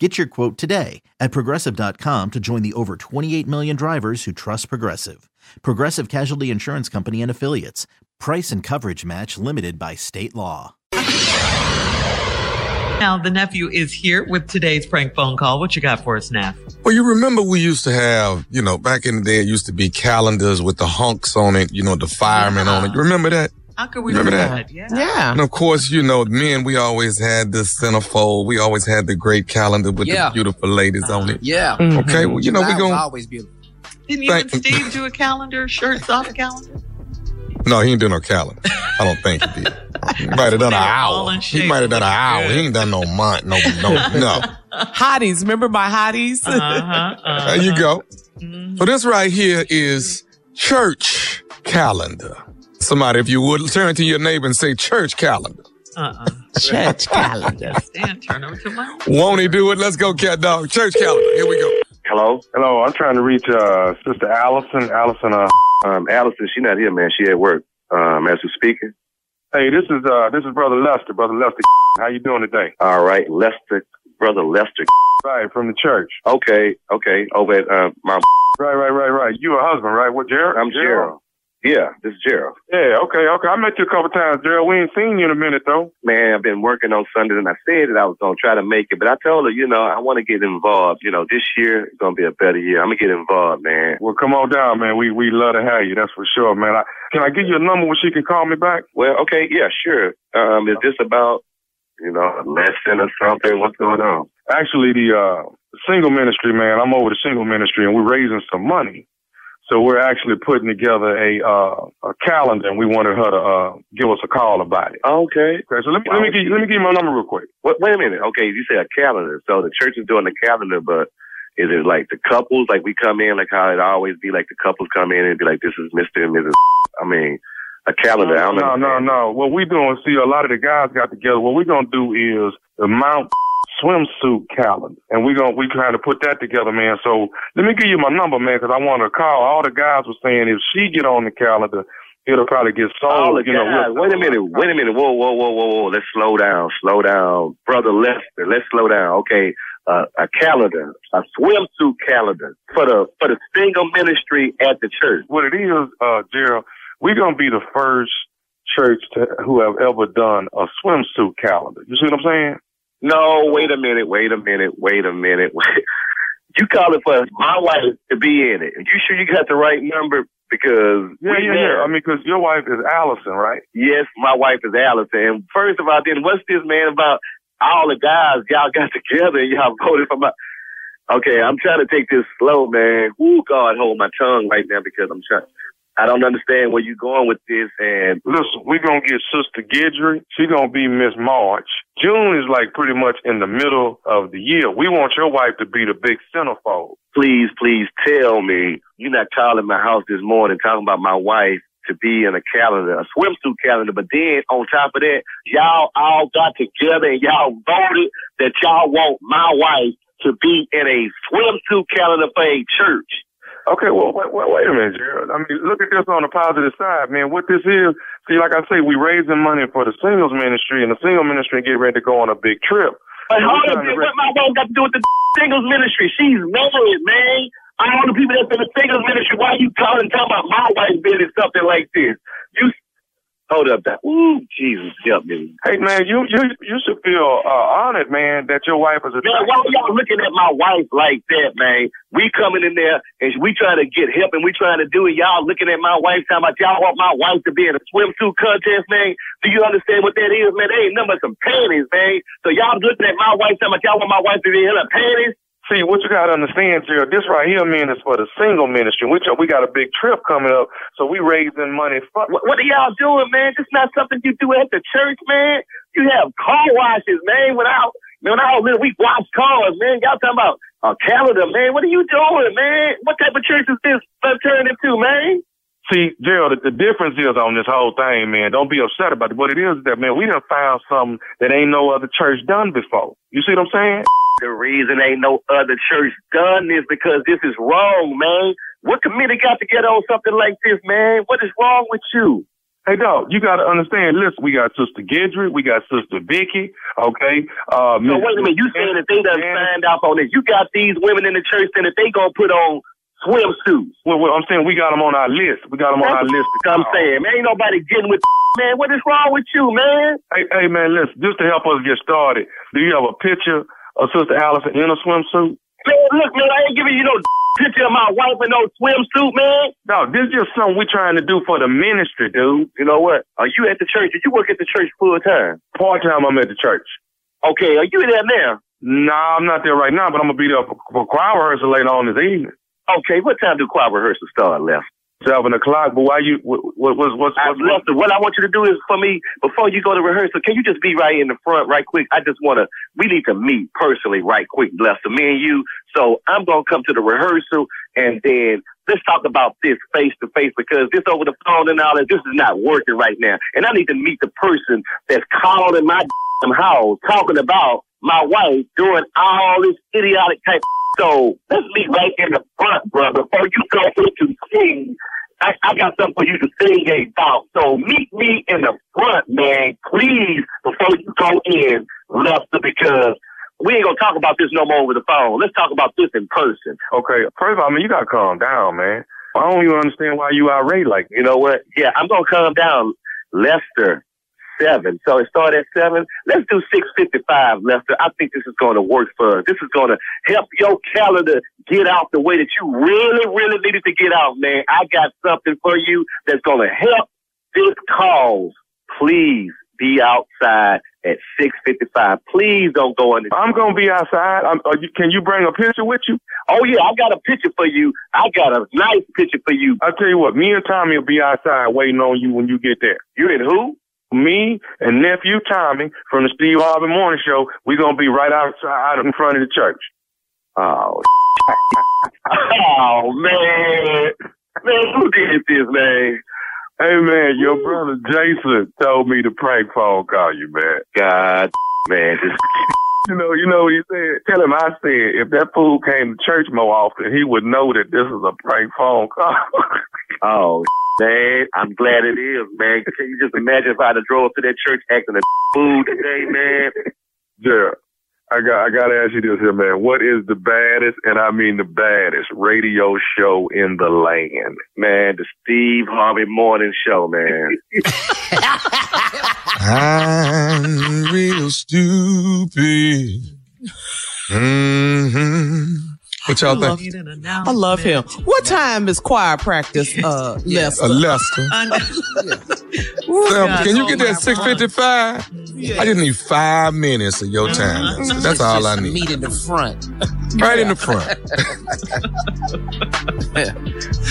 Get your quote today at progressive.com to join the over 28 million drivers who trust Progressive. Progressive Casualty Insurance Company and Affiliates. Price and coverage match limited by state law. Now, the nephew is here with today's prank phone call. What you got for us, Neff? Well, you remember we used to have, you know, back in the day, it used to be calendars with the hunks on it, you know, the firemen on it. You remember that? How could we Remember that? that? Yeah. Yeah. And of course, you know, men, we always had the centerfold. We always had the great calendar with Yeah. the beautiful ladies on it. Yeah. Okay, well, you know, we That was going always beautiful. Didn't you and Steve do a calendar, shirts off calendar? No, he ain't doing no calendar. I don't think he did. He might have done an They were all hour. in He might have done an hour. He ain't done no month. No, no, no. Hotties. Remember my hotties? Uh-huh. uh-huh. There you go. Mhm. So this right here is church calendar. Somebody, if you would turn to your neighbor and say church calendar. Uh-uh. Church calendar. Stan, turn over to my. Won't he do it? Let's go, cat dog. Church calendar. Here we go. Hello? Hello, I'm trying to reach uh Sister Allison. Allison, uh Um, Allison, she not here, man. She at work. Um, as we speaking. hey, this is uh this is Brother Lester, Brother Lester. How you doing today? All right, Lester, brother Lester. Right, from the church. Okay, okay. Over at uh, my, Right, right, right, right. You a husband, right? What Gerald? I'm Gerald. Yeah, this is Gerald. Yeah, okay, okay. I met you a couple times, Gerald. We ain't seen you in a minute though. Man, I've been working on Sundays, and I said that I was gonna try to make it, but I told her, you know, I want to get involved. You know, this year is gonna be a better year. I'm gonna get involved, man. Well, come on down, man. We we love to have you. That's for sure, man. I, can I give you a number where she can call me back? Well, okay, yeah, sure. Um, is this about, you know, a lesson or something? What's going on? Actually, the uh single ministry, man. I'm over the single ministry, and we're raising some money. So we're actually putting together a uh, a calendar, and we wanted her to uh, give us a call about it. Okay. Okay, so let me let me give you, let me give you my number real quick. Wait, wait a minute. Okay, you say a calendar. So the church is doing the calendar, but is it like the couples? Like we come in, like how it always be, like the couples come in and be like, "This is Mister and Mrs." I mean, a calendar. I don't no, no, no. What we doing? See, a lot of the guys got together. What we're gonna do is the Mount swimsuit calendar, and we're gonna we trying to put that together, man. So let me give you my number, man, because I want to call. All the guys were saying if she get on the calendar, it'll probably get sold. All the you guys. real- Wait a minute. Wait a minute. Whoa, whoa, whoa, whoa, whoa. Let's slow down. Slow down, brother Lester. Let's slow down. Okay. Uh, a calendar, a swimsuit calendar for the for the single ministry at the church. What it is, uh, Gerald, we're gonna be the first church to, who have ever done a swimsuit calendar. You see what I'm saying? No, wait a minute, wait a minute, wait a minute. you call it for my wife to be in it. Are you sure you got the right number? Because Yeah, yeah, yeah. I mean, because your wife is Allison, right? yes, my wife is Allison. And first of all, then what's this man about? All the guys y'all got together and y'all voted for my. Okay, I'm trying to take this slow, man. Woo, God, hold my tongue right now because I'm trying. I don't understand where you're going with this, and Listen, we're gonna get Sister Gidry. She gonna be Miss March. June is like pretty much in the middle of the year. We want your wife to be the big centerfold. please, please tell me you're not calling my house this morning talking about my wife to be in a calendar, a swimsuit calendar. But then on top of that, y'all all got together and y'all voted that y'all want my wife to be in a swimsuit calendar for a church. Okay, well, wait, wait, wait a minute, Gerald. I mean, look at this on the positive side, man. What this is, see, like I say, we raising money for the singles ministry, and the single ministry get ready to go on a big trip. But And hold on, what my wife got to do with the singles ministry? She's married, man. All the people that's in the singles ministry, why you calling talking about my wife being in something like this? You hold up that. Ooh, Jesus, help me. Hey, man, you you you should feel uh, honored, man, that your wife is a. Man, why y'all looking at my wife like that, man? We coming in there and we trying to get help and we trying to do it. Y'all looking at my wife talking about y'all want my wife to be in a swimsuit contest, man. Do you understand what that is, man? They ain't nothing but some panties, man. So y'all looking at my wife talking about y'all want my wife to be in her panties? See, what you got to understand, Gerald, this right here, man, is for the single ministry. We, we got a big trip coming up, so we raising money for. What, what are y'all doing, man? This not something you do at the church, man. You have car washes, man. When I when I was little, we wash cars, man. Y'all talking about a calendar, man. What are you doing, man? What type of church is this turned into, man? See, Gerald, the, the difference is on this whole thing, man. Don't be upset about it. What it is that, man, we done found something that ain't no other church done before. You see what I'm saying? The reason ain't no other church done this because this is wrong, man. What committee got to get on something like this, man? What is wrong with you? Hey, dog, you got to understand. Listen, we got Sister Gidry, we got Sister Vicky, okay? Uh, So wait a minute, you saying that they done signed off on this? You got these women in the church saying that they gonna put on swimsuits. Well, well, I'm saying we got them on our list. We got them on our list. to I'm saying, man, ain't nobody getting with man. What is wrong with you, man? Hey, hey, man, listen, just to help us get started, do you have a picture of Sister Allison in a swimsuit? Man, look, man, I ain't giving you no picture of my wife in no swimsuit, man. No, this is just something we're trying to do for the ministry, dude. You know what? Are you at the church? Did you work at the church full time? Part time, I'm at the church. Okay, are you there now? Nah, I'm not there right now, but I'm gonna be there for, for choir rehearsal later on this evening. Okay, what time do choir rehearsal start, Lester? Seven o'clock. But why you? What? was What? What's? What's? I, Lester, what I want you to do is for me, before you go to rehearsal, can you just be right in the front right quick? I just want to, we need to meet personally right quick, Lester, me and you. So I'm going to come to the rehearsal and then let's talk about this face to face because this over the phone and all that, this is not working right now. And I need to meet the person that's calling in my house talking about my wife doing all this idiotic type so let's meet right in the front, brother. Before you go into sing, I, I got something for you to sing about. So meet me in the front, man, please, before you go in, Lester, because we ain't gonna talk about this no more over the phone. Let's talk about this in person. Okay. First of all, I mean, you gotta calm down, man. I don't even understand why you irate like. You know what? Yeah, I'm gonna calm down. Lester, seven. So it started at seven. Let's do six fifty five, Lester. I think this is gonna work for us. This is gonna help your calendar get out the way that you really, really needed to get out, man. I got something for you that's gonna help this cause. Please be outside at six fifty five. Please don't go in the I'm gonna be outside. You, can you bring a picture with you? Oh yeah, I got a picture for you. I got a nice picture for you. I'll tell you what. Me and Tommy will be outside waiting on you when you get there. You and who? Me and nephew Tommy from the Steve Harvey Morning Show. We're gonna be right outside in front of the church. Oh, oh man, man, who did this, man? Hey man, your brother Jason told me to prank phone call you, man. God, man, this, You know, you know what he said. Tell him I said if that fool came to church more often, he would know that this is a prank phone call. oh, man, I'm glad it is, man. Can you just imagine if I'd have drove to that church acting a fool today, man? yeah. I got I gotta ask you this here, man. What is the baddest, and I mean the baddest, radio show in the land? Man, the Steve Harvey Morning Show, man. I'm real stupid. hmm What y'all love- think? I love him. What time is choir practice, uh, Lester? A Lester. Ooh, Sam, can you get that 655? Mm-hmm. I just need five minutes of your uh-huh. time. Lester. That's all I need. Meet in the front. Right in the front.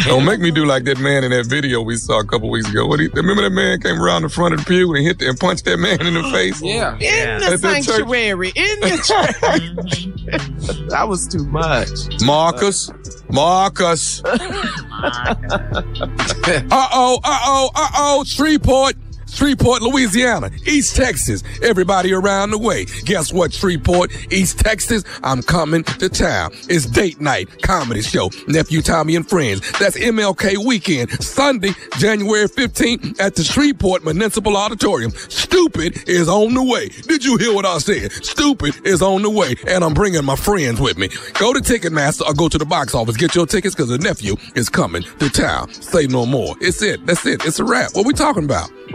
Don't make me do like that man in that video we saw a couple weeks ago. What he, remember that man came around the front of the pew and hit the, and punched that man in the face? Yeah. In the At that church. sanctuary. In the church. Mm-hmm. that was too much. Marcus, Marcus. uh oh, uh oh, uh oh, Shreveport. Shreveport, Louisiana, East Texas, everybody around the way. Guess what, Shreveport, East Texas? I'm coming to town. It's date night, comedy show, Nephew Tommy and Friends. That's MLK weekend, Sunday, January 15th at the Shreveport Municipal Auditorium. Stupid is on the way. Did you hear what I said? Stupid is on the way, and I'm bringing my friends with me. Go to Ticketmaster or go to the box office. Get your tickets because the nephew is coming to town. Say no more. It's it. That's it. It's a wrap. What we talking about?